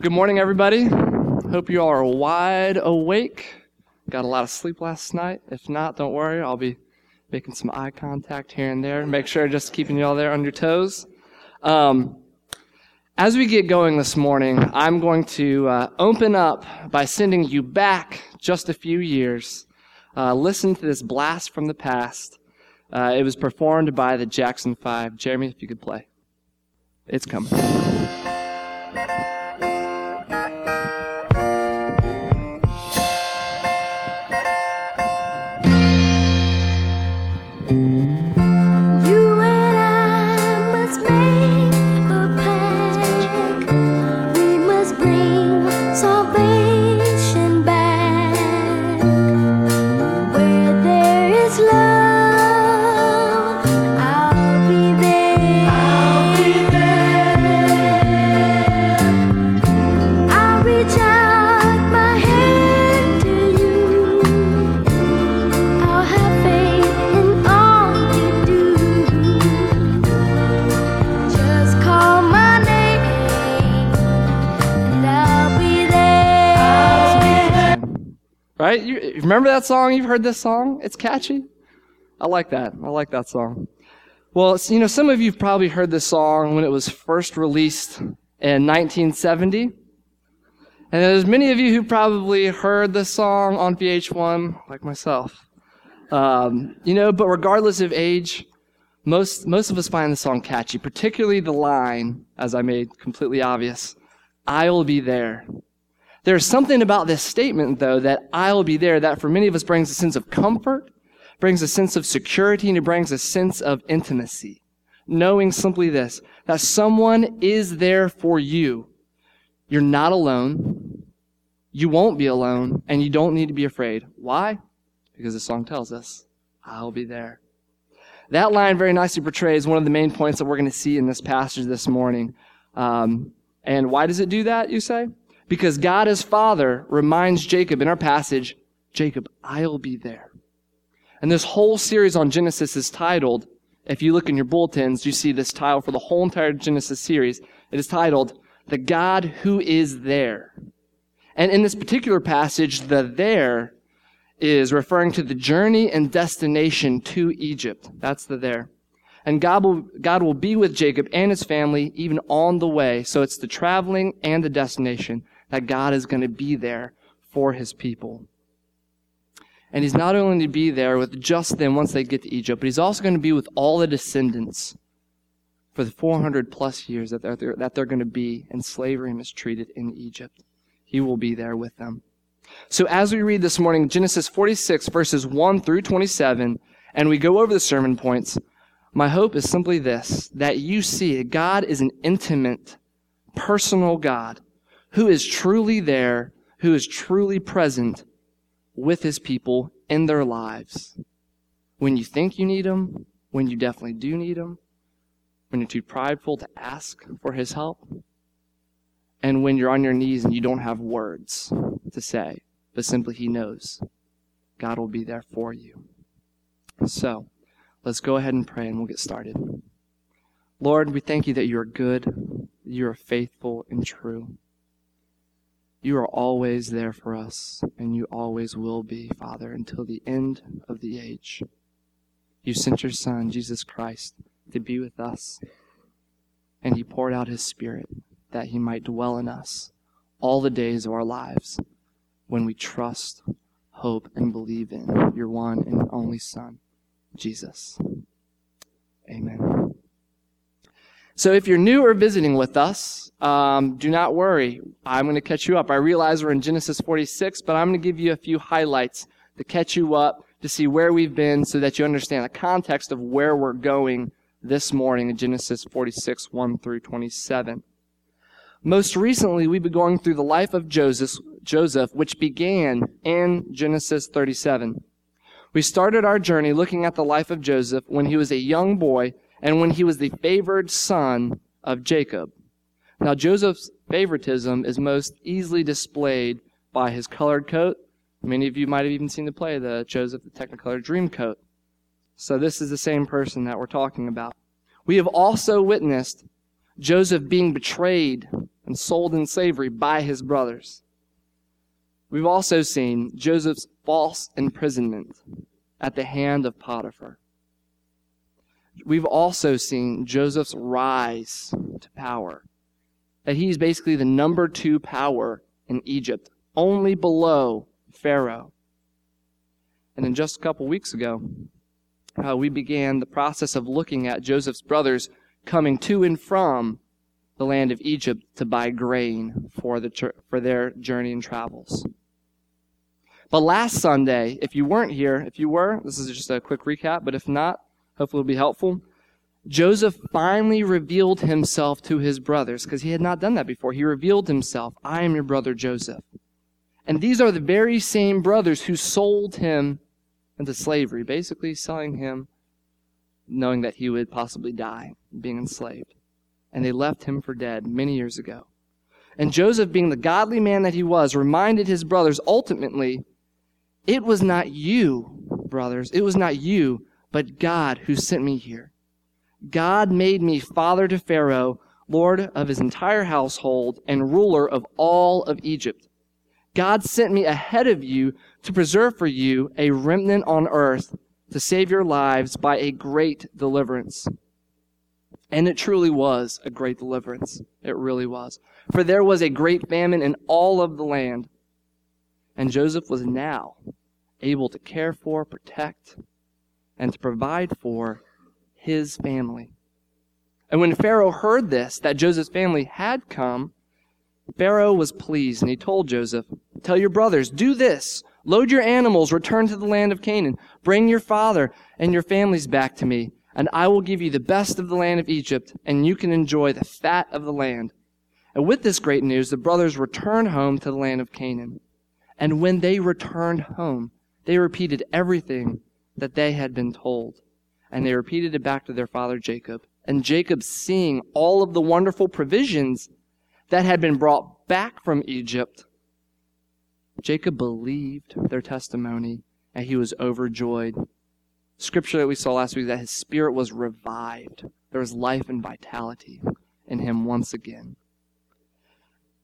Good morning, everybody. Hope you all are wide awake. Got a lot of sleep last night. If not, don't worry. I'll be making some eye contact here and there. Make sure just keeping you all there on your toes. Um, as we get going this morning, I'm going to uh, open up by sending you back just a few years. Uh, listen to this blast from the past. Uh, it was performed by the Jackson Five. Jeremy, if you could play. It's coming. Remember that song? You've heard this song? It's catchy. I like that. I like that song. Well, you know, some of you probably heard this song when it was first released in 1970. And there's many of you who probably heard this song on VH1, like myself. Um, you know, but regardless of age, most, most of us find the song catchy, particularly the line, as I made completely obvious, I'll be there. There's something about this statement, though, that I'll be there that for many of us brings a sense of comfort, brings a sense of security, and it brings a sense of intimacy. Knowing simply this, that someone is there for you. You're not alone. You won't be alone, and you don't need to be afraid. Why? Because the song tells us, I'll be there. That line very nicely portrays one of the main points that we're going to see in this passage this morning. Um, and why does it do that, you say? Because God as Father reminds Jacob in our passage, Jacob, I'll be there. And this whole series on Genesis is titled, if you look in your bulletins, you see this title for the whole entire Genesis series. It is titled, The God Who Is There. And in this particular passage, the there is referring to the journey and destination to Egypt. That's the there. And God will, God will be with Jacob and his family even on the way. So it's the traveling and the destination that God is going to be there for his people. And he's not only going to be there with just them once they get to Egypt, but he's also going to be with all the descendants for the 400 plus years that they're, that they're going to be in slavery and mistreated in Egypt. He will be there with them. So as we read this morning, Genesis 46 verses 1 through 27, and we go over the sermon points, my hope is simply this, that you see God is an intimate, personal God who is truly there, who is truly present with his people in their lives. When you think you need him, when you definitely do need him, when you're too prideful to ask for his help, and when you're on your knees and you don't have words to say, but simply He knows. God will be there for you. So, let's go ahead and pray and we'll get started. Lord, we thank you that you are good, you are faithful and true. You are always there for us, and you always will be, Father, until the end of the age. You sent your Son, Jesus Christ, to be with us, and He poured out His Spirit that He might dwell in us all the days of our lives when we trust, hope, and believe in your one and only Son, Jesus. Amen. So if you're new or visiting with us, um, do not worry. I'm going to catch you up. I realize we're in Genesis 46, but I'm going to give you a few highlights to catch you up, to see where we've been, so that you understand the context of where we're going this morning in Genesis 46, 1 through 27. Most recently, we've been going through the life of Joseph, Joseph, which began in Genesis 37. We started our journey looking at the life of Joseph when he was a young boy and when he was the favored son of Jacob. Now, Joseph's favoritism is most easily displayed by his colored coat. Many of you might have even seen the play, the Joseph the Technicolor Dreamcoat. So this is the same person that we're talking about. We have also witnessed Joseph being betrayed and sold in slavery by his brothers. We've also seen Joseph's false imprisonment at the hand of Potiphar. We've also seen Joseph's rise to power. That he's basically the number two power in Egypt, only below Pharaoh. And then just a couple weeks ago, uh, we began the process of looking at Joseph's brothers coming to and from the land of Egypt to buy grain for, the, for their journey and travels. But last Sunday, if you weren't here, if you were, this is just a quick recap, but if not, hopefully it'll be helpful. Joseph finally revealed himself to his brothers because he had not done that before. He revealed himself, I am your brother Joseph. And these are the very same brothers who sold him into slavery, basically selling him knowing that he would possibly die being enslaved. And they left him for dead many years ago. And Joseph, being the godly man that he was, reminded his brothers ultimately it was not you, brothers, it was not you, but God who sent me here. God made me father to Pharaoh, lord of his entire household, and ruler of all of Egypt. God sent me ahead of you to preserve for you a remnant on earth to save your lives by a great deliverance. And it truly was a great deliverance. It really was. For there was a great famine in all of the land. And Joseph was now able to care for, protect, and to provide for his family. And when Pharaoh heard this, that Joseph's family had come, Pharaoh was pleased, and he told Joseph, Tell your brothers, do this. Load your animals, return to the land of Canaan. Bring your father and your families back to me, and I will give you the best of the land of Egypt, and you can enjoy the fat of the land. And with this great news, the brothers returned home to the land of Canaan. And when they returned home, they repeated everything that they had been told. And they repeated it back to their father Jacob. And Jacob, seeing all of the wonderful provisions that had been brought back from Egypt, Jacob believed their testimony and he was overjoyed. Scripture that we saw last week that his spirit was revived. There was life and vitality in him once again.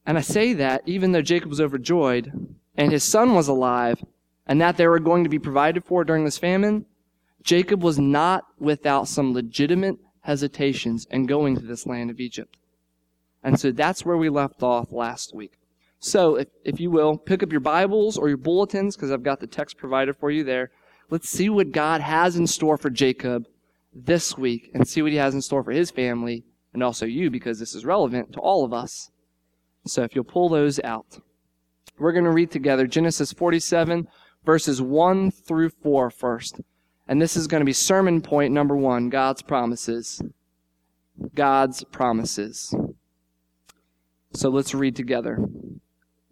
And I say that even though Jacob was overjoyed and his son was alive, and that they were going to be provided for during this famine, Jacob was not without some legitimate hesitations in going to this land of Egypt. And so that's where we left off last week. So, if, if you will, pick up your Bibles or your bulletins, because I've got the text provided for you there. Let's see what God has in store for Jacob this week and see what he has in store for his family and also you, because this is relevant to all of us. So, if you'll pull those out, we're going to read together Genesis 47, verses 1 through 4 first. And this is going to be sermon point number one God's promises. God's promises. So let's read together.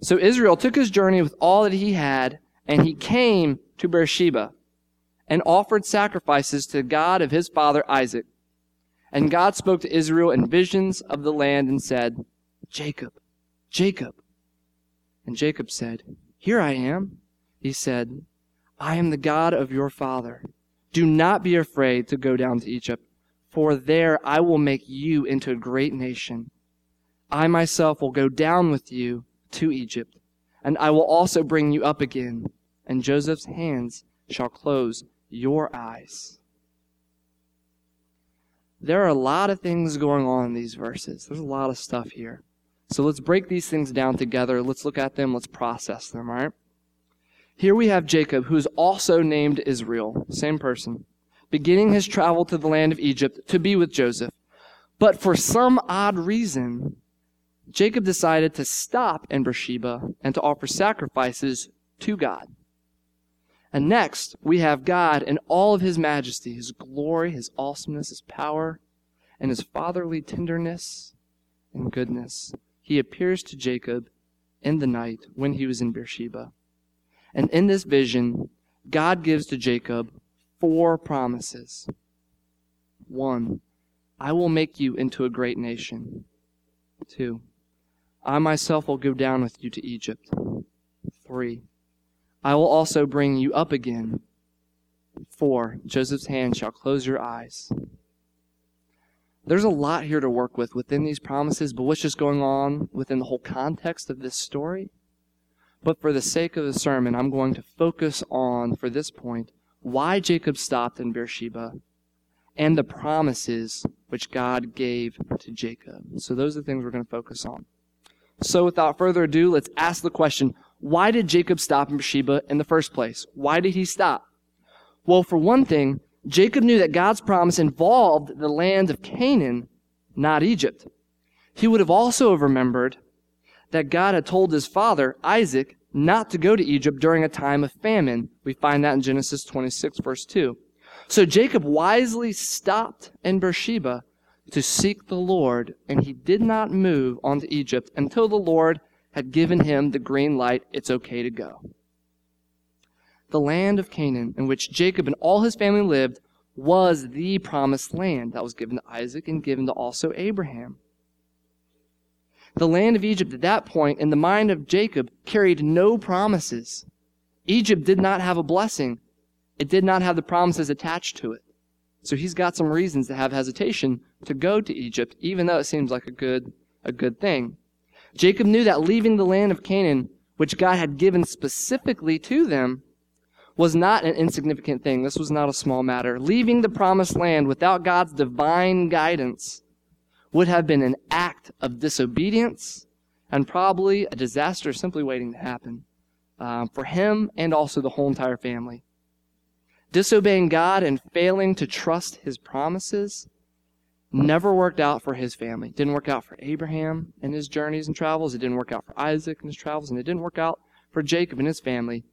So Israel took his journey with all that he had, and he came to Beersheba and offered sacrifices to God of his father Isaac. And God spoke to Israel in visions of the land and said, Jacob, Jacob. And Jacob said, Here I am. He said, I am the God of your father. Do not be afraid to go down to Egypt, for there I will make you into a great nation. I myself will go down with you to Egypt, and I will also bring you up again, and Joseph's hands shall close your eyes. There are a lot of things going on in these verses. There's a lot of stuff here. So let's break these things down together. Let's look at them. Let's process them, all right? Here we have Jacob, who is also named Israel, same person, beginning his travel to the land of Egypt to be with Joseph. But for some odd reason, Jacob decided to stop in Beersheba and to offer sacrifices to God. And next, we have God in all of his majesty, his glory, his awesomeness, his power, and his fatherly tenderness and goodness. He appears to Jacob in the night when he was in Beersheba. And in this vision, God gives to Jacob four promises. One, I will make you into a great nation. Two, I myself will go down with you to Egypt. Three, I will also bring you up again. Four, Joseph's hand shall close your eyes. There's a lot here to work with within these promises, but what's just going on within the whole context of this story? But for the sake of the sermon, I'm going to focus on, for this point, why Jacob stopped in Beersheba and the promises which God gave to Jacob. So those are the things we're going to focus on. So without further ado, let's ask the question, why did Jacob stop in Beersheba in the first place? Why did he stop? Well, for one thing, Jacob knew that God's promise involved the land of Canaan, not Egypt. He would have also remembered that God had told his father, Isaac, not to go to Egypt during a time of famine. We find that in Genesis 26, verse 2. So Jacob wisely stopped in Beersheba to seek the Lord, and he did not move on to Egypt until the Lord had given him the green light, it's okay to go. The land of Canaan, in which Jacob and all his family lived, was the promised land that was given to Isaac and given to also Abraham. The land of Egypt at that point, in the mind of Jacob, carried no promises. Egypt did not have a blessing. It did not have the promises attached to it. So he's got some reasons to have hesitation to go to Egypt, even though it seems like a good, a good thing. Jacob knew that leaving the land of Canaan, which God had given specifically to them, was not an insignificant thing. This was not a small matter. Leaving the promised land without God's divine guidance would have been an act of disobedience and probably a disaster simply waiting to happen uh, for him and also the whole entire family. Disobeying God and failing to trust his promises never worked out for his family. It didn't work out for Abraham and his journeys and travels. It didn't work out for Isaac and his travels. And it didn't work out for Jacob and his family.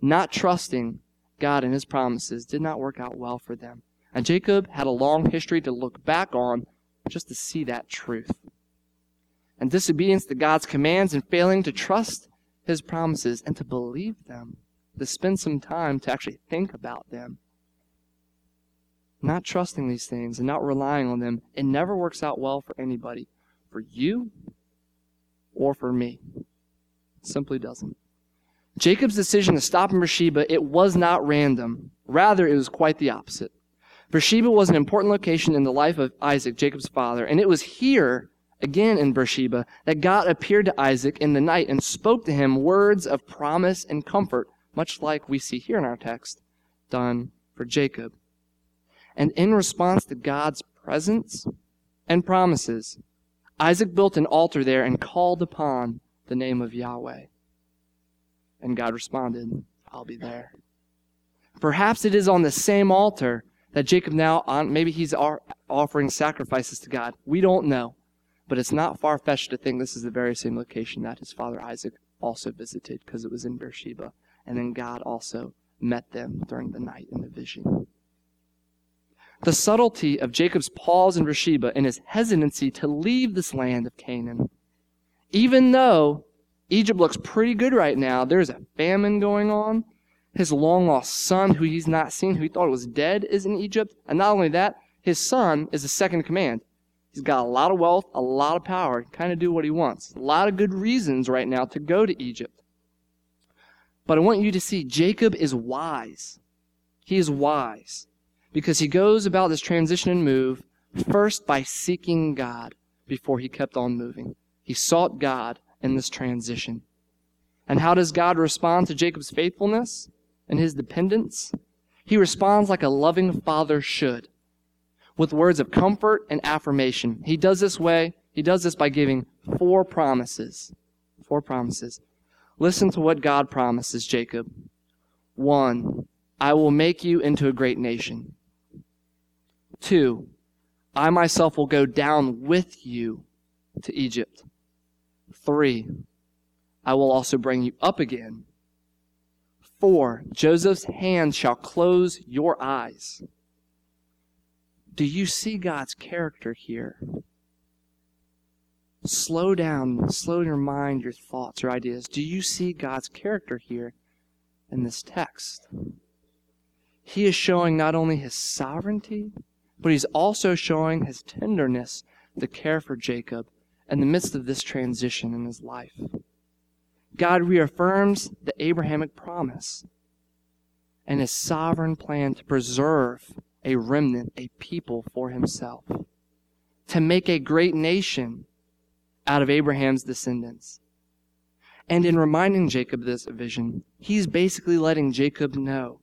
Not trusting God and his promises did not work out well for them. And Jacob had a long history to look back on just to see that truth. And disobedience to God's commands and failing to trust his promises and to believe them, to spend some time to actually think about them. Not trusting these things and not relying on them, it never works out well for anybody. For you or for me. It simply doesn't. Jacob's decision to stop in Beersheba, it was not random. Rather, it was quite the opposite. Beersheba was an important location in the life of Isaac, Jacob's father, and it was here, again in Beersheba, that God appeared to Isaac in the night and spoke to him words of promise and comfort, much like we see here in our text, done for Jacob. And in response to God's presence and promises, Isaac built an altar there and called upon the name of Yahweh. And God responded, I'll be there. Perhaps it is on the same altar that Jacob now maybe he's offering sacrifices to God. We don't know, but it's not far fetched to think this is the very same location that his father Isaac also visited because it was in Beersheba, and then God also met them during the night in the vision. The subtlety of Jacob's pause in Beersheba and his hesitancy to leave this land of Canaan, even though Egypt looks pretty good right now, there's a famine going on his long lost son, who he's not seen, who he thought was dead, is in Egypt. And not only that, his son is the second command. He's got a lot of wealth, a lot of power, kind of do what he wants. A lot of good reasons right now to go to Egypt. But I want you to see Jacob is wise. He is wise because he goes about this transition and move first by seeking God before he kept on moving. He sought God in this transition. And how does God respond to Jacob's faithfulness? And his dependence, he responds like a loving father should, with words of comfort and affirmation. He does this way, he does this by giving four promises. Four promises. Listen to what God promises Jacob. One, I will make you into a great nation. Two, I myself will go down with you to Egypt. Three, I will also bring you up again 4 Joseph's hand shall close your eyes. Do you see God's character here? Slow down, slow your mind, your thoughts, your ideas. Do you see God's character here in this text? He is showing not only his sovereignty, but he's also showing his tenderness to care for Jacob in the midst of this transition in his life. God reaffirms the Abrahamic promise and his sovereign plan to preserve a remnant, a people for himself. to make a great nation out of Abraham's descendants. And in reminding Jacob this vision, he's basically letting Jacob know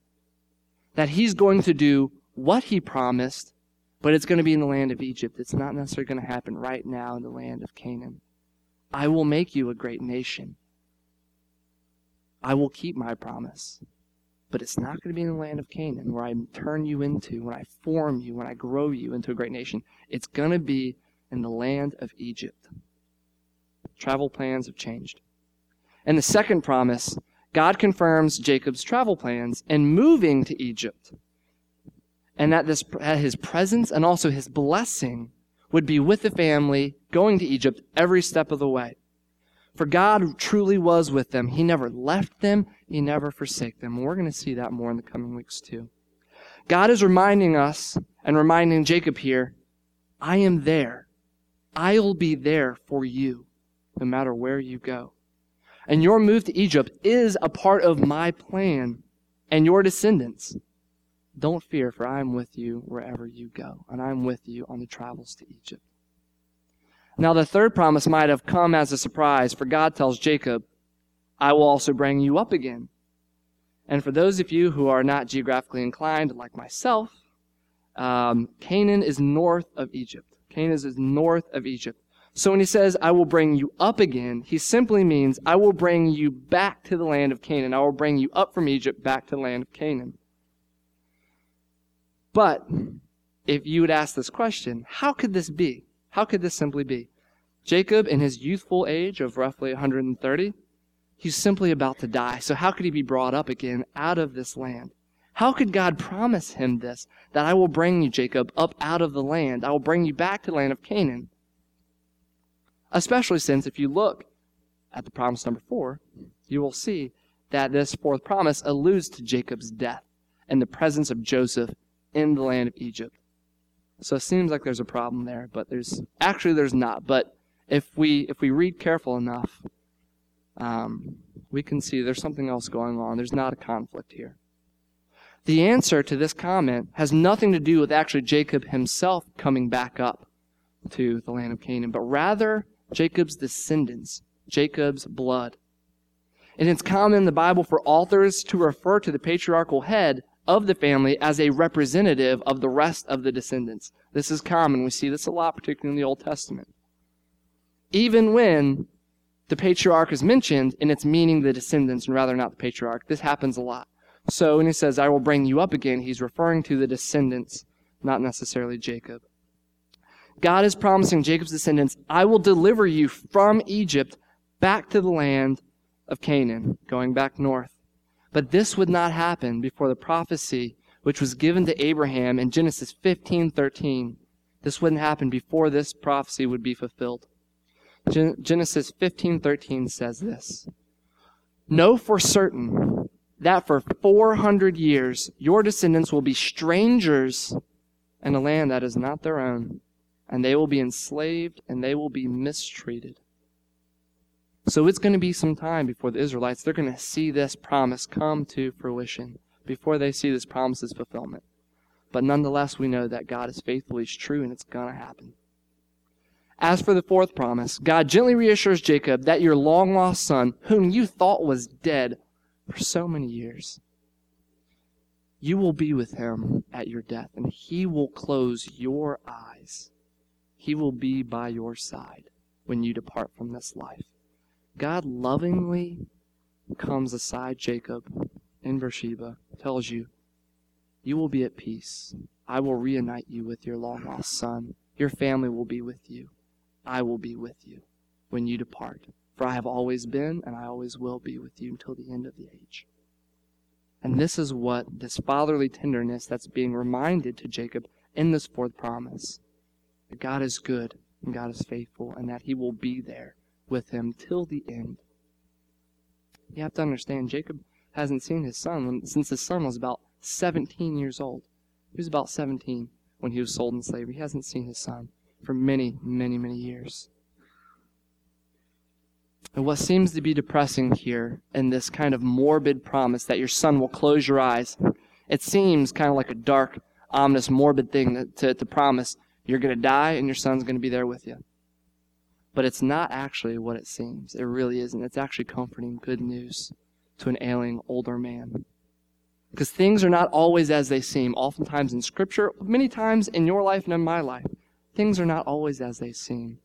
that he's going to do what he promised, but it's going to be in the land of Egypt. It's not necessarily going to happen right now in the land of Canaan. I will make you a great nation. I will keep my promise. But it's not going to be in the land of Canaan where I turn you into, when I form you, when I grow you into a great nation. It's going to be in the land of Egypt. Travel plans have changed. And the second promise, God confirms Jacob's travel plans and moving to Egypt. And that this, his presence and also his blessing would be with the family going to Egypt every step of the way. For God truly was with them. He never left them. He never forsake them. And we're going to see that more in the coming weeks too. God is reminding us and reminding Jacob here, I am there. I'll be there for you no matter where you go. And your move to Egypt is a part of my plan and your descendants. Don't fear, for I am with you wherever you go, and I am with you on the travels to Egypt. Now, the third promise might have come as a surprise, for God tells Jacob, I will also bring you up again. And for those of you who are not geographically inclined, like myself, um, Canaan is north of Egypt. Canaan is north of Egypt. So when he says, I will bring you up again, he simply means, I will bring you back to the land of Canaan. I will bring you up from Egypt back to the land of Canaan. But if you would ask this question, how could this be? How could this simply be? Jacob, in his youthful age of roughly 130, he's simply about to die. So how could he be brought up again out of this land? How could God promise him this? That I will bring you, Jacob, up out of the land. I will bring you back to the land of Canaan. Especially since if you look at the promise number four, you will see that this fourth promise alludes to Jacob's death and the presence of Joseph in the land of Egypt. So it seems like there's a problem there, but there's actually there's not. But if we if we read careful enough, um, we can see there's something else going on. There's not a conflict here. The answer to this comment has nothing to do with actually Jacob himself coming back up to the land of Canaan, but rather Jacob's descendants, Jacob's blood. And it's common in the Bible for authors to refer to the patriarchal head of the family as a representative of the rest of the descendants. This is common. We see this a lot, particularly in the Old Testament. Even when the patriarch is mentioned and it's meaning the descendants and rather not the patriarch, this happens a lot. So when he says, I will bring you up again, he's referring to the descendants, not necessarily Jacob. God is promising Jacob's descendants, I will deliver you from Egypt back to the land of Canaan, going back north. But this would not happen before the prophecy which was given to Abraham in Genesis 15:13. This wouldn't happen before this prophecy would be fulfilled. Gen- Genesis 15:13 says this: Know for certain that for 400 years your descendants will be strangers in a land that is not their own, and they will be enslaved and they will be mistreated. So it's going to be some time before the Israelites, they're going to see this promise come to fruition, before they see this promise's fulfillment. But nonetheless, we know that God is faithful, He's true, and it's going to happen. As for the fourth promise, God gently reassures Jacob that your long lost son, whom you thought was dead for so many years, you will be with him at your death, and he will close your eyes. He will be by your side when you depart from this life. God lovingly comes aside Jacob in Beersheba, tells you, You will be at peace. I will reunite you with your long lost son. Your family will be with you. I will be with you when you depart. For I have always been, and I always will be with you until the end of the age. And this is what this fatherly tenderness that's being reminded to Jacob in this fourth promise that God is good and God is faithful, and that he will be there with him till the end. You have to understand, Jacob hasn't seen his son since his son was about 17 years old. He was about 17 when he was sold in slavery. He hasn't seen his son for many, many, many years. And what seems to be depressing here in this kind of morbid promise that your son will close your eyes, it seems kind of like a dark, ominous, morbid thing to, to, to promise You're going to die, and your son's going to be there with you. But it's not actually what it seems. It really isn't. It's actually comforting good news to an ailing older man. Because things are not always as they seem. Oftentimes in Scripture, many times in your life and in my life, things are not always as they seem.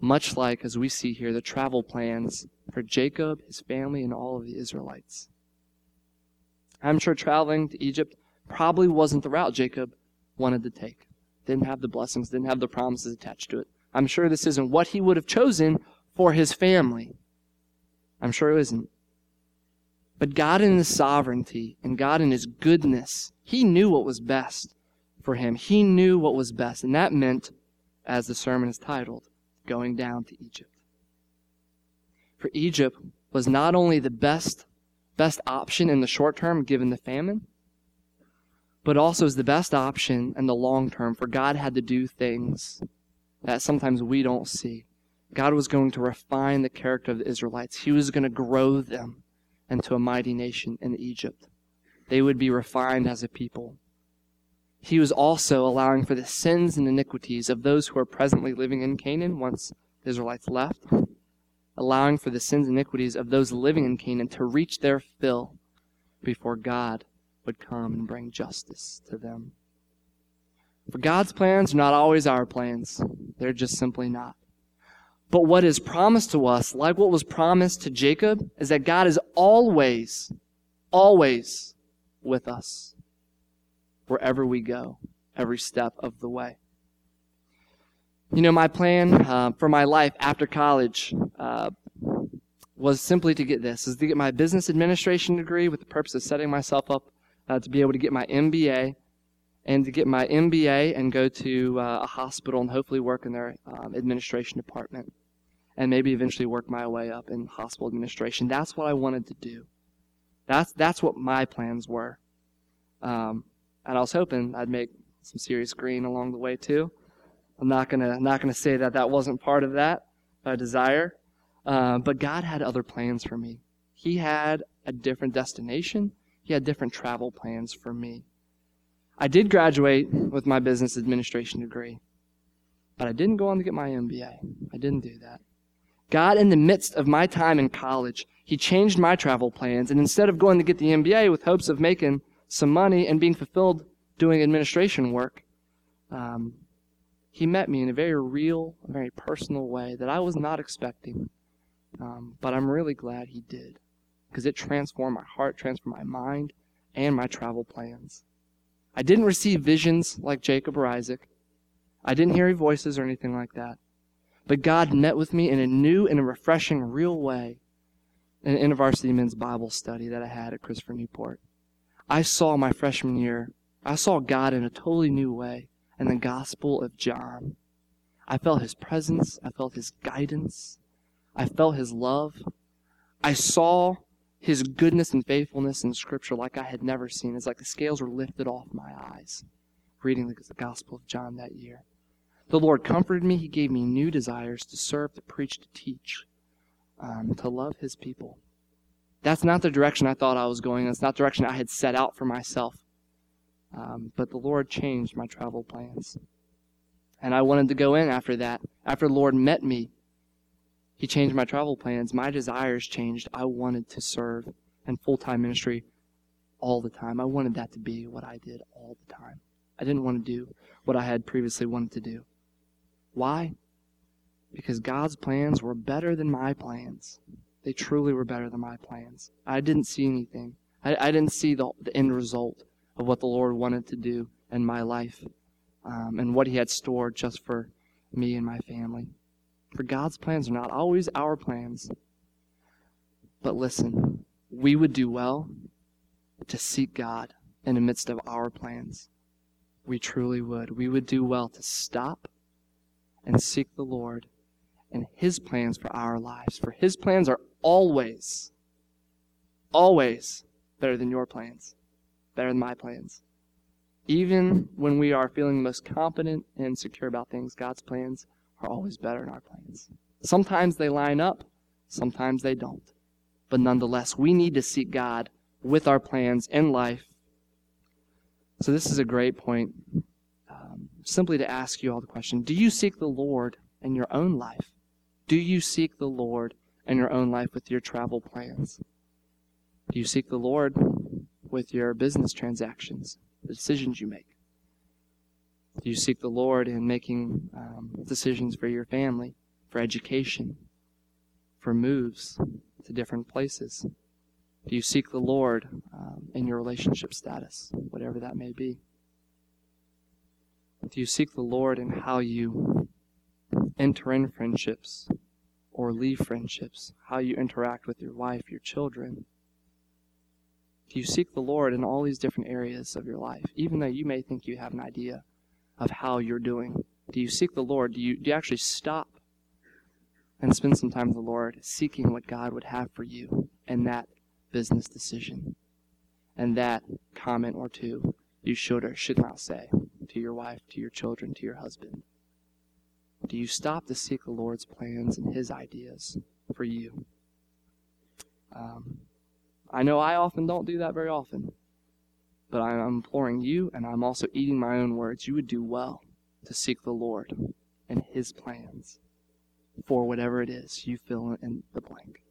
Much like, as we see here, the travel plans for Jacob, his family, and all of the Israelites. I'm sure traveling to Egypt probably wasn't the route Jacob wanted to take. Didn't have the blessings, didn't have the promises attached to it. I'm sure this isn't what he would have chosen for his family. I'm sure it isn't. But God in His sovereignty and God in His goodness, He knew what was best for him. He knew what was best, and that meant, as the sermon is titled, going down to Egypt. For Egypt was not only the best best option in the short term given the famine, but also is the best option in the long term for God had to do things that sometimes we don't see. God was going to refine the character of the Israelites. He was going to grow them into a mighty nation in Egypt. They would be refined as a people. He was also allowing for the sins and iniquities of those who are presently living in Canaan once the Israelites left, allowing for the sins and iniquities of those living in Canaan to reach their fill before God would come and bring justice to them. For God's plans are not always our plans, they're just simply not. But what is promised to us, like what was promised to Jacob, is that God is always, always with us wherever we go, every step of the way. You know, my plan uh, for my life after college uh, was simply to get this: is to get my business administration degree with the purpose of setting myself up uh, to be able to get my MBA, and to get my MBA and go to uh, a hospital and hopefully work in their um, administration department, and maybe eventually work my way up in hospital administration. That's what I wanted to do. That's that's what my plans were. Um, and I was hoping I'd make some serious green along the way too. I'm not gonna not gonna say that that wasn't part of that uh, desire, uh, but God had other plans for me. He had a different destination. He had different travel plans for me. I did graduate with my business administration degree, but I didn't go on to get my MBA. I didn't do that. God, in the midst of my time in college, He changed my travel plans, and instead of going to get the MBA with hopes of making some money and being fulfilled doing administration work, um, He met me in a very real, very personal way that I was not expecting. Um, but I'm really glad He did, because it transformed my heart, transformed my mind, and my travel plans. I didn't receive visions like Jacob or Isaac. I didn't hear voices or anything like that. But God met with me in a new and a refreshing, real way in a varsity men's Bible study that I had at Christopher Newport. I saw my freshman year, I saw God in a totally new way in the Gospel of John. I felt his presence, I felt his guidance, I felt his love. I saw his goodness and faithfulness in Scripture like I had never seen. It's like the scales were lifted off my eyes reading the Gospel of John that year. The Lord comforted me. He gave me new desires to serve, to preach, to teach, um, to love His people. That's not the direction I thought I was going. That's not the direction I had set out for myself. Um, but the Lord changed my travel plans. And I wanted to go in after that. After the Lord met me he changed my travel plans. My desires changed. I wanted to serve in full time ministry all the time. I wanted that to be what I did all the time. I didn't want to do what I had previously wanted to do. Why? Because God's plans were better than my plans. They truly were better than my plans. I didn't see anything. I, I didn't see the, the, end result of what the Lord wanted to do in my life um, and what He had stored just for me and my family. For God's plans are not always our plans. But listen, we would do well to seek God in the midst of our plans. We truly would. We would do well to stop and seek the Lord and His plans for our lives. For His plans are always, always better than your plans, better than my plans. Even when we are feeling most confident and secure about things, God's plans are always better than our plans. Sometimes they line up, sometimes they don't. But nonetheless, we need to seek God with our plans in life. So, this is a great point. Um, simply to ask you all the question Do you seek the Lord in your own life? Do you seek the Lord in your own life with your travel plans? Do you seek the Lord with your business transactions, the decisions you make? Do you seek the Lord in making um, decisions for your family, for education, for moves to different places? Do you seek the Lord um, in your relationship status, whatever that may be? Do you seek the Lord in how you enter in friendships or leave friendships, how you interact with your wife, your children? Do you seek the Lord in all these different areas of your life, even though you may think you have an idea of how you're doing? Do you seek the Lord? Do you, do you actually stop and spend some time with the Lord, seeking what God would have for you in that business decision and that comment or two you should or should not say to your wife, to your children, to your husband? Do you stop to seek the Lord's plans and His ideas for you? Um, I know I often don't do that very often, but I'm imploring you, and I'm also eating my own words. You would do well to seek the Lord and His plans for whatever it is you fill in the blank.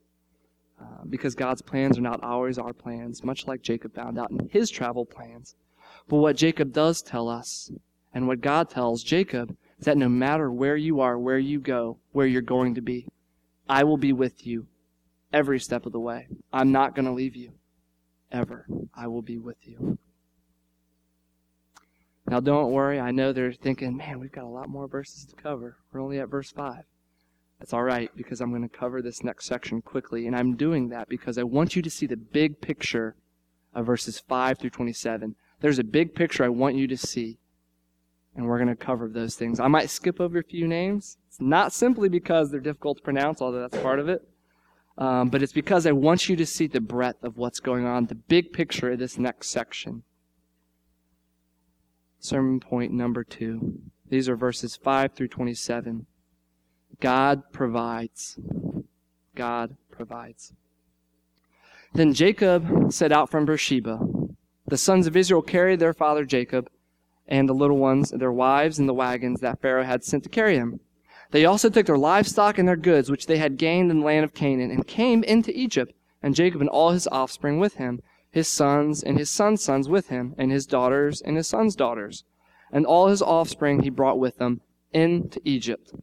Uh, because God's plans are not always our plans, much like Jacob found out in his travel plans. But what Jacob does tell us, and what God tells Jacob, is that no matter where you are, where you go, where you're going to be, I will be with you every step of the way. I'm not going to leave you. Ever. I will be with you. Now, don't worry. I know they're thinking, man, we've got a lot more verses to cover. We're only at verse 5. That's all right because I'm going to cover this next section quickly. And I'm doing that because I want you to see the big picture of verses 5 through 27. There's a big picture I want you to see. And we're going to cover those things. I might skip over a few names. It's not simply because they're difficult to pronounce, although that's part of it. Um, but it's because I want you to see the breadth of what's going on, the big picture of this next section. Sermon point number two. These are verses 5 through 27. God provides. God provides. Then Jacob set out from Beersheba. The sons of Israel carried their father Jacob and the little ones, and their wives, and the wagons that Pharaoh had sent to carry him. They also took their livestock and their goods, which they had gained in the land of Canaan, and came into Egypt, and Jacob and all his offspring with him, his sons and his sons' sons with him, and his daughters and his sons' daughters. And all his offspring he brought with him into Egypt.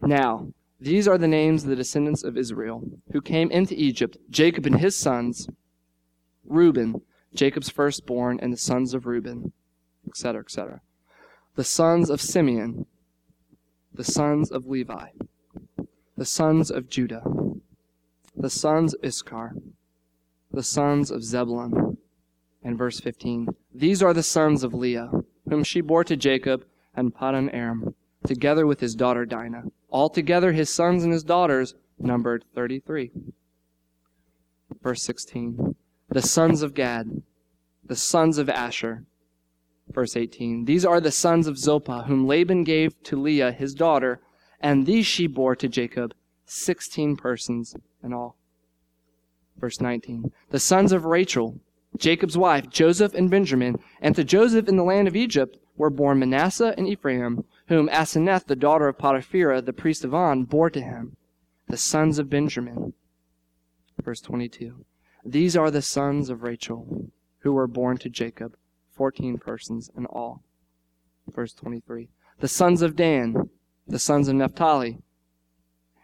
Now, these are the names of the descendants of Israel who came into Egypt Jacob and his sons, Reuben, Jacob's firstborn, and the sons of Reuben, etc., etc. The sons of Simeon, the sons of Levi, the sons of Judah, the sons of Issachar, the sons of Zebulun. And verse 15 These are the sons of Leah, whom she bore to Jacob and Paddan Aram, together with his daughter Dinah. Altogether, his sons and his daughters numbered 33. Verse 16. The sons of Gad, the sons of Asher. Verse 18. These are the sons of Zilpah, whom Laban gave to Leah, his daughter, and these she bore to Jacob, 16 persons in all. Verse 19. The sons of Rachel, Jacob's wife, Joseph and Benjamin, and to Joseph in the land of Egypt were born Manasseh and Ephraim, whom Asenath, the daughter of Potiphera, the priest of On, bore to him, the sons of Benjamin. Verse 22. These are the sons of Rachel, who were born to Jacob, 14 persons in all. Verse 23. The sons of Dan, the sons of Naphtali.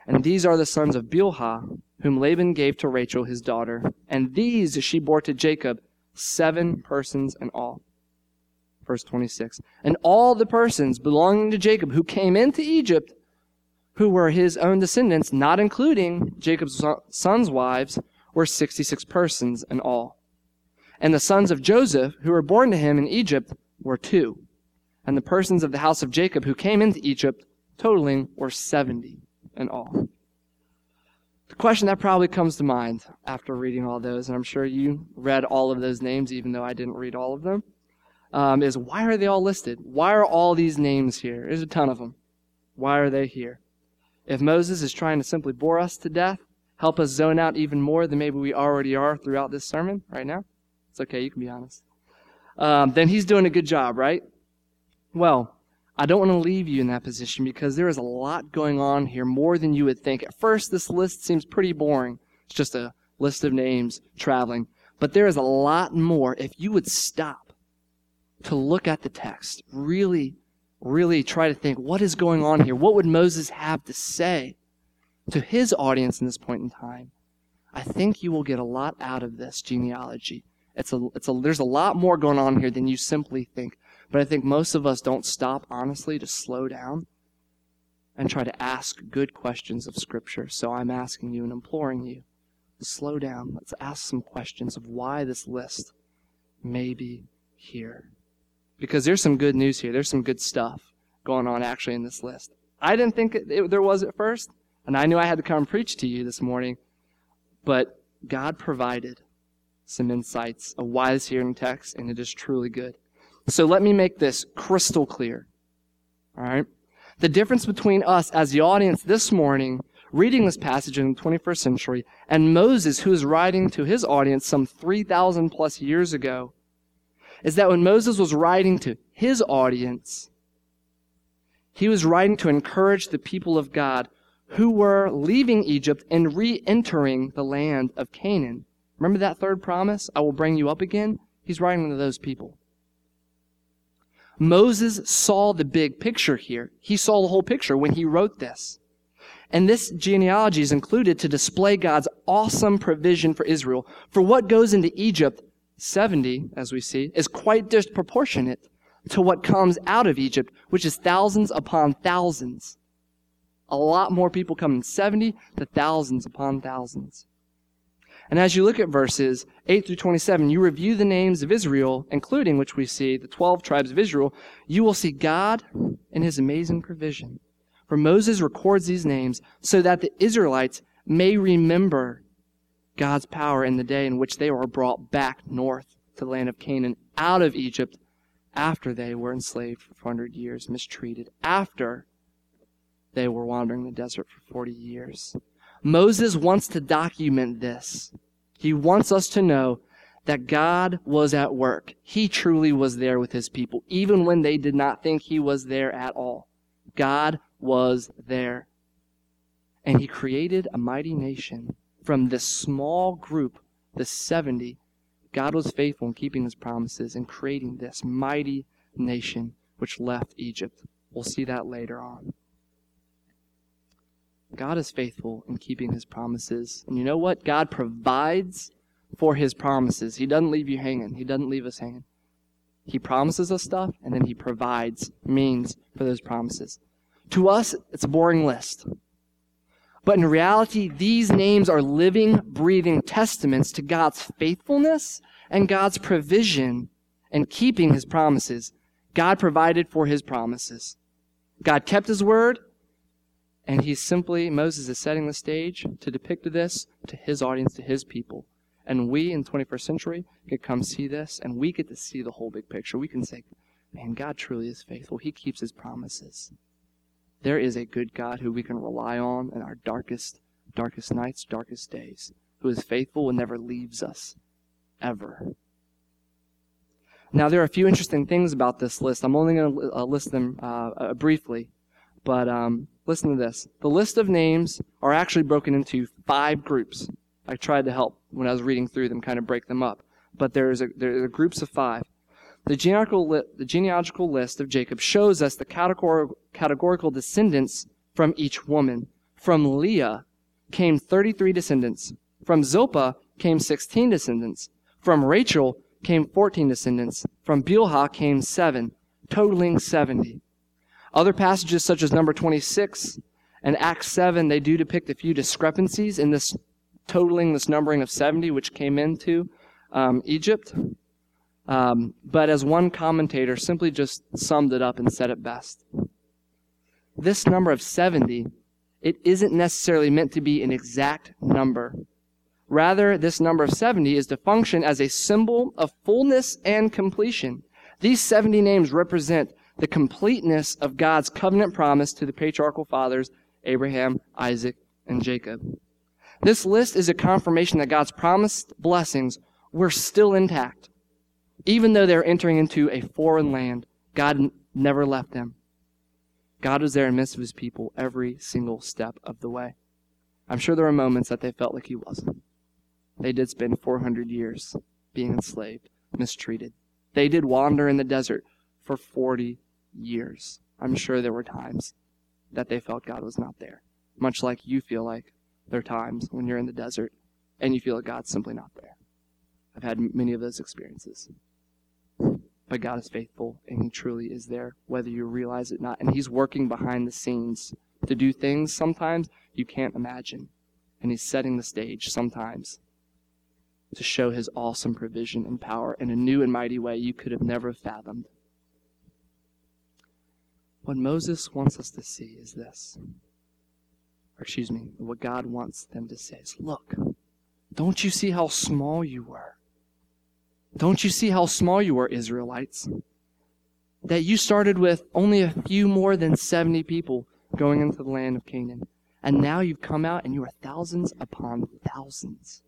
And these are the sons of Bilhah, whom Laban gave to Rachel his daughter. And these she bore to Jacob, seven persons in all verse 26. And all the persons belonging to Jacob who came into Egypt, who were his own descendants, not including Jacob's sons' wives, were 66 persons in all. And the sons of Joseph, who were born to him in Egypt, were two. And the persons of the house of Jacob who came into Egypt, totaling, were 70 in all. The question that probably comes to mind after reading all those, and I'm sure you read all of those names, even though I didn't read all of them, um, is why are they all listed? Why are all these names here? There's a ton of them. Why are they here? If Moses is trying to simply bore us to death, help us zone out even more than maybe we already are throughout this sermon right now, it's okay, you can be honest. Um, then he's doing a good job, right? Well, I don't want to leave you in that position because there is a lot going on here, more than you would think. At first, this list seems pretty boring. It's just a list of names traveling. But there is a lot more if you would stop to look at the text, really, really try to think what is going on here? What would Moses have to say to his audience in this point in time? I think you will get a lot out of this genealogy. It's a, it's a, there's a lot more going on here than you simply think. But I think most of us don't stop, honestly, to slow down and try to ask good questions of Scripture. So I'm asking you and imploring you to slow down. Let's ask some questions of why this list may be here. Because there's some good news here. There's some good stuff going on actually in this list. I didn't think it, it, there was at first, and I knew I had to come preach to you this morning, but God provided some insights a wise hearing text, and it is truly good. So let me make this crystal clear. All right? The difference between us as the audience this morning reading this passage in the 21st century and Moses, who is writing to his audience some 3,000 plus years ago, is that when Moses was writing to his audience, he was writing to encourage the people of God who were leaving Egypt and re entering the land of Canaan. Remember that third promise? I will bring you up again? He's writing to those people. Moses saw the big picture here. He saw the whole picture when he wrote this. And this genealogy is included to display God's awesome provision for Israel. For what goes into Egypt, 70, as we see, is quite disproportionate to what comes out of Egypt, which is thousands upon thousands. A lot more people come in 70 to thousands upon thousands. And as you look at verses 8 through 27, you review the names of Israel, including, which we see, the 12 tribes of Israel, you will see God and his amazing provision. For Moses records these names so that the Israelites may remember God's power in the day in which they were brought back north to the land of Canaan out of Egypt after they were enslaved for 400 years, mistreated, after they were wandering the desert for 40 years. Moses wants to document this. He wants us to know that God was at work. He truly was there with his people, even when they did not think he was there at all. God was there. And he created a mighty nation from this small group, the 70. God was faithful in keeping his promises and creating this mighty nation which left Egypt. We'll see that later on. God is faithful in keeping his promises. And you know what? God provides for his promises. He doesn't leave you hanging. He doesn't leave us hanging. He promises us stuff and then he provides means for those promises. To us, it's a boring list. But in reality, these names are living, breathing testaments to God's faithfulness and God's provision and keeping his promises. God provided for his promises. God kept his word and he's simply, Moses is setting the stage to depict this to his audience, to his people. And we in the 21st century could come see this, and we get to see the whole big picture. We can say, man, God truly is faithful. He keeps his promises. There is a good God who we can rely on in our darkest, darkest nights, darkest days, who is faithful and never leaves us, ever. Now, there are a few interesting things about this list. I'm only going to uh, list them uh, uh, briefly. But um, listen to this. The list of names are actually broken into five groups. I tried to help when I was reading through them, kind of break them up. But there's a, there are groups of five. The genealogical, li- the genealogical list of Jacob shows us the categor- categorical descendants from each woman. From Leah came 33 descendants. From Zilpah came 16 descendants. From Rachel came 14 descendants. From Bilhah came 7, totaling 70. Other passages, such as number 26 and Acts 7, they do depict a few discrepancies in this totaling, this numbering of 70, which came into um, Egypt. Um, but as one commentator simply just summed it up and said it best. This number of 70, it isn't necessarily meant to be an exact number. Rather, this number of 70 is to function as a symbol of fullness and completion. These 70 names represent the completeness of God's covenant promise to the patriarchal fathers, Abraham, Isaac, and Jacob. This list is a confirmation that God's promised blessings were still intact. Even though they're entering into a foreign land, God never left them. God was there in the midst of his people every single step of the way. I'm sure there were moments that they felt like he wasn't. They did spend 400 years being enslaved, mistreated. They did wander in the desert for 40 years. I'm sure there were times that they felt God was not there, much like you feel like there are times when you're in the desert and you feel like God's simply not there. I've had many of those experiences. But God is faithful and He truly is there, whether you realize it or not. And He's working behind the scenes to do things sometimes you can't imagine. And He's setting the stage sometimes to show His awesome provision and power in a new and mighty way you could have never fathomed. What Moses wants us to see is this. Or excuse me, what God wants them to say is look, don't you see how small you were? Don't you see how small you were, Israelites? That you started with only a few more than 70 people going into the land of Canaan. And now you've come out and you are thousands upon thousands.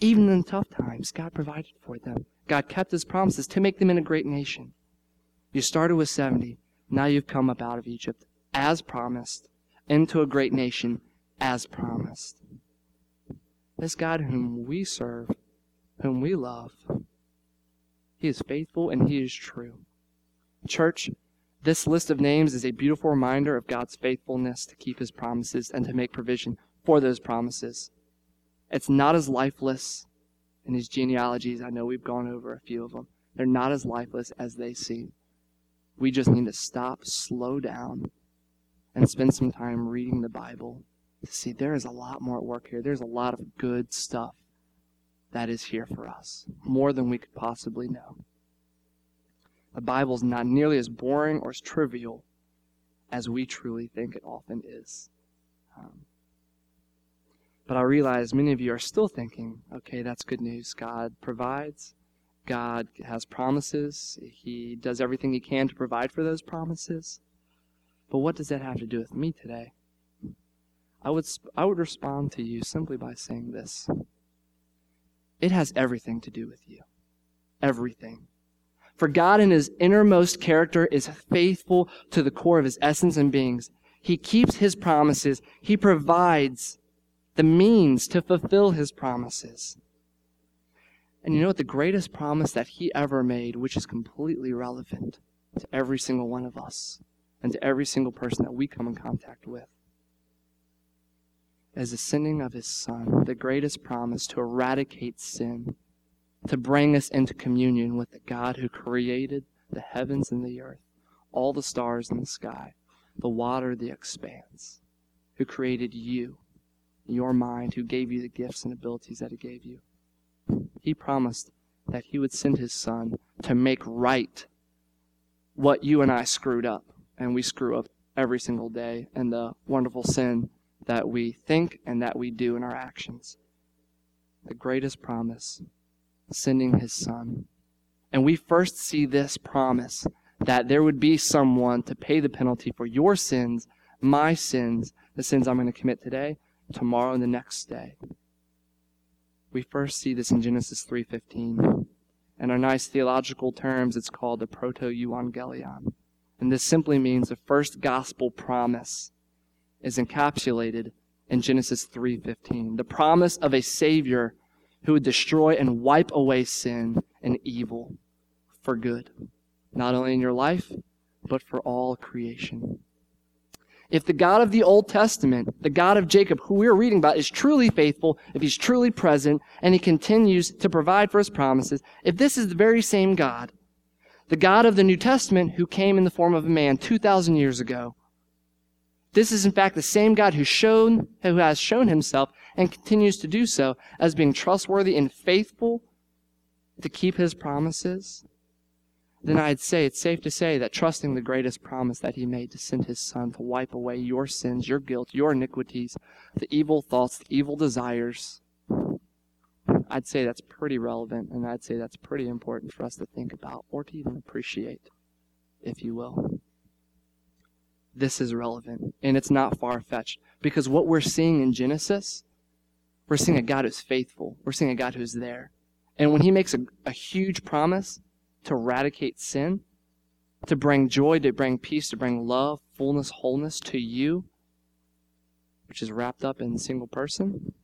Even in tough times, God provided for them. God kept his promises to make them in a great nation. You started with 70. Now you've come up out of Egypt as promised into a great nation as promised. This God whom we serve, whom we love, he is faithful and he is true. Church, this list of names is a beautiful reminder of God's faithfulness to keep his promises and to make provision for those promises. It's not as lifeless in these genealogies. I know we've gone over a few of them. They're not as lifeless as they seem. We just need to stop, slow down, and spend some time reading the Bible to see there is a lot more at work here. There's a lot of good stuff that is here for us, more than we could possibly know. The Bible is not nearly as boring or as trivial as we truly think it often is. Um, but I realize many of you are still thinking, okay, that's good news. God provides. God has promises. He does everything He can to provide for those promises. But what does that have to do with me today? I would, I would respond to you simply by saying this It has everything to do with you. Everything. For God in His innermost character is faithful to the core of His essence and beings. He keeps His promises. He provides the means to fulfill His promises. And you know what? The greatest promise that He ever made, which is completely relevant to every single one of us and to every single person that we come in contact with, is the sending of His Son, the greatest promise to eradicate sin, to bring us into communion with the God who created the heavens and the earth, all the stars in the sky, the water, the expanse, who created you, your mind, who gave you the gifts and abilities that He gave you. He promised that He would send His Son to make right what you and I screwed up. And we screw up every single day and the wonderful sin that we think and that we do in our actions. The greatest promise, sending His Son. And we first see this promise that there would be someone to pay the penalty for your sins, my sins, the sins I'm going to commit today, tomorrow, and the next day. We first see this in Genesis 3:15. In our nice theological terms, it's called the proto-evangelion. And this simply means the first gospel promise is encapsulated in Genesis 3:15. The promise of a savior who would destroy and wipe away sin and evil for good, not only in your life, but for all creation. If the God of the Old Testament, the God of Jacob, who we're reading about, is truly faithful, if he's truly present, and he continues to provide for his promises, if this is the very same God, the God of the New Testament who came in the form of a man 2,000 years ago, this is in fact the same God who shown, who has shown himself and continues to do so as being trustworthy and faithful to keep his promises, then I'd say it's safe to say that trusting the greatest promise that he made to send his son to wipe away your sins, your guilt, your iniquities, the evil thoughts, the evil desires, I'd say that's pretty relevant and I'd say that's pretty important for us to think about or to even appreciate, if you will. This is relevant and it's not far fetched because what we're seeing in Genesis, we're seeing a God who's faithful. We're seeing a God who's there. And when he makes a, a huge promise, to eradicate sin, to bring joy, to bring peace, to bring love, fullness, wholeness to you, which is wrapped up in a single person,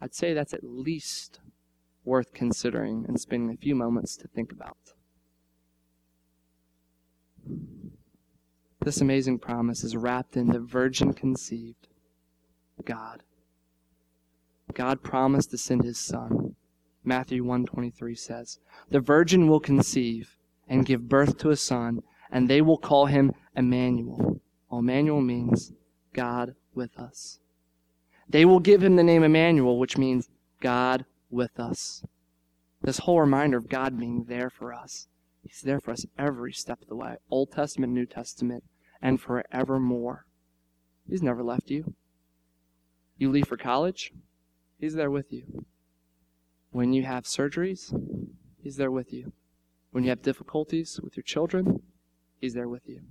I'd say that's at least worth considering and spending a few moments to think about. This amazing promise is wrapped in the virgin conceived God. God promised to send his son. Matthew 1:23 says, "The virgin will conceive and give birth to a son, and they will call him Emmanuel." Emmanuel means God with us. They will give him the name Emmanuel, which means God with us. This whole reminder of God being there for us. He's there for us every step of the way, Old Testament, New Testament, and forevermore. He's never left you. You leave for college, He's there with you. When you have surgeries, He's there with you. When you have difficulties with your children, He's there with you.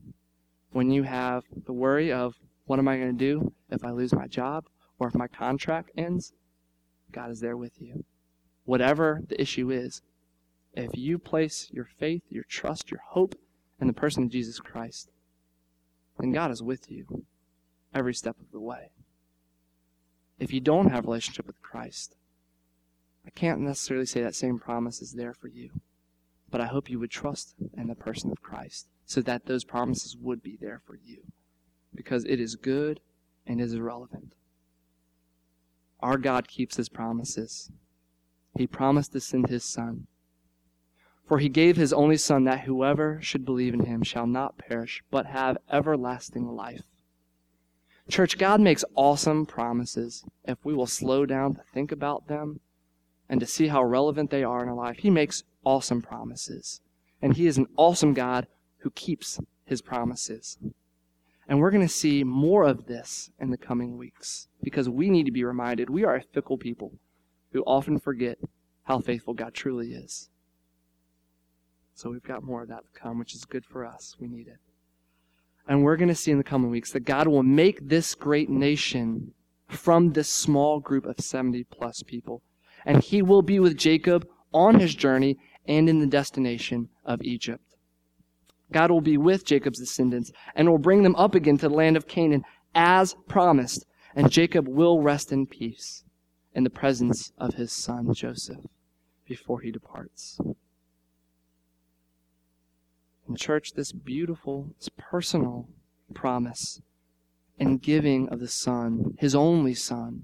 When you have the worry of, what am I going to do if I lose my job or if my contract ends? God is there with you. Whatever the issue is, if you place your faith, your trust, your hope in the person of Jesus Christ, then God is with you every step of the way if you don't have a relationship with Christ, I can't necessarily say that same promise is there for you. But I hope you would trust in the person of Christ so that those promises would be there for you. Because it is good and is relevant. Our God keeps his promises. He promised to send his Son. For he gave his only Son that whoever should believe in him shall not perish, but have everlasting life. Church, God makes awesome promises if we will slow down to think about them and to see how relevant they are in our life. He makes awesome promises. And He is an awesome God who keeps His promises. And we're going to see more of this in the coming weeks because we need to be reminded we are a fickle people who often forget how faithful God truly is. So we've got more of that to come, which is good for us. We need it. And we're going to see in the coming weeks that God will make this great nation from this small group of 70 plus people. And he will be with Jacob on his journey and in the destination of Egypt. God will be with Jacob's descendants and will bring them up again to the land of Canaan as promised. And Jacob will rest in peace in the presence of his son Joseph before he departs. And, church, this beautiful, this personal promise and giving of the Son, His only Son,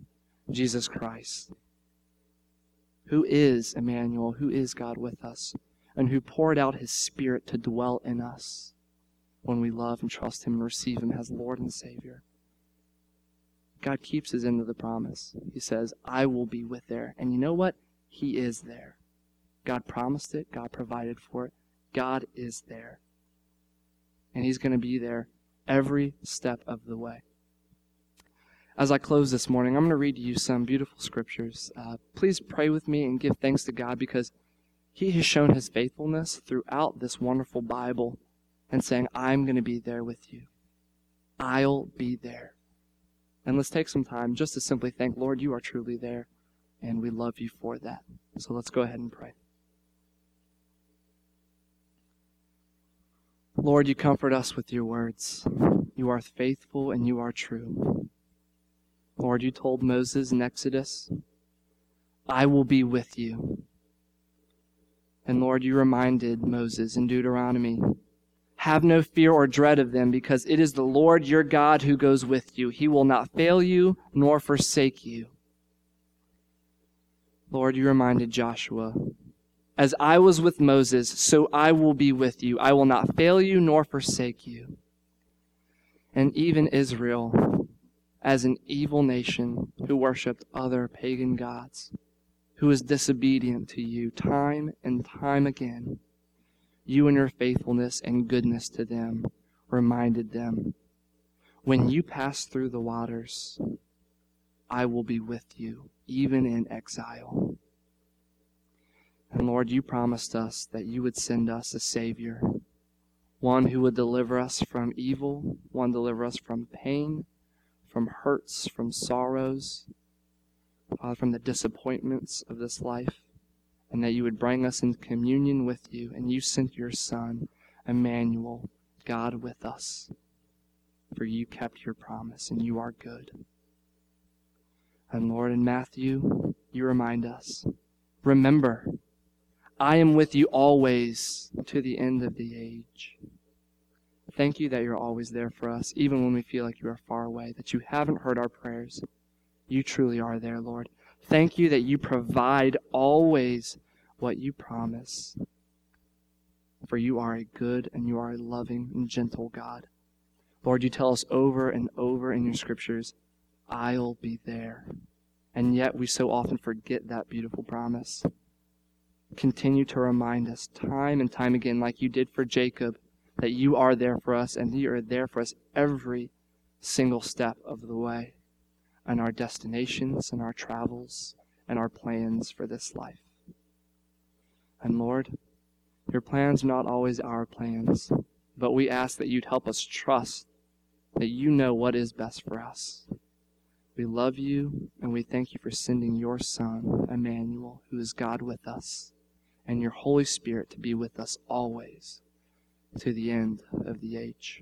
Jesus Christ, who is Emmanuel, who is God with us, and who poured out His Spirit to dwell in us when we love and trust Him and receive Him as Lord and Savior. God keeps His end of the promise. He says, I will be with there. And you know what? He is there. God promised it, God provided for it. God is there. And He's going to be there every step of the way. As I close this morning, I'm going to read you some beautiful scriptures. Uh, please pray with me and give thanks to God because He has shown His faithfulness throughout this wonderful Bible and saying, I'm going to be there with you. I'll be there. And let's take some time just to simply thank, Lord, you are truly there, and we love you for that. So let's go ahead and pray. Lord, you comfort us with your words. You are faithful and you are true. Lord, you told Moses in Exodus, I will be with you. And Lord, you reminded Moses in Deuteronomy, have no fear or dread of them, because it is the Lord your God who goes with you. He will not fail you nor forsake you. Lord, you reminded Joshua, as I was with Moses, so I will be with you. I will not fail you nor forsake you. And even Israel, as an evil nation who worshiped other pagan gods, who was disobedient to you time and time again, you and your faithfulness and goodness to them reminded them when you pass through the waters, I will be with you, even in exile. And Lord, you promised us that you would send us a Savior, one who would deliver us from evil, one deliver us from pain, from hurts, from sorrows, uh, from the disappointments of this life, and that you would bring us into communion with you. And you sent your Son, Emmanuel, God with us. For you kept your promise and you are good. And Lord, in Matthew, you remind us remember, I am with you always to the end of the age. Thank you that you're always there for us, even when we feel like you are far away, that you haven't heard our prayers. You truly are there, Lord. Thank you that you provide always what you promise. For you are a good and you are a loving and gentle God. Lord, you tell us over and over in your scriptures, I'll be there. And yet we so often forget that beautiful promise. Continue to remind us time and time again, like you did for Jacob, that you are there for us and you are there for us every single step of the way and our destinations and our travels and our plans for this life. And Lord, your plans are not always our plans, but we ask that you'd help us trust that you know what is best for us. We love you and we thank you for sending your Son, Emmanuel, who is God with us, and your Holy Spirit to be with us always to the end of the age.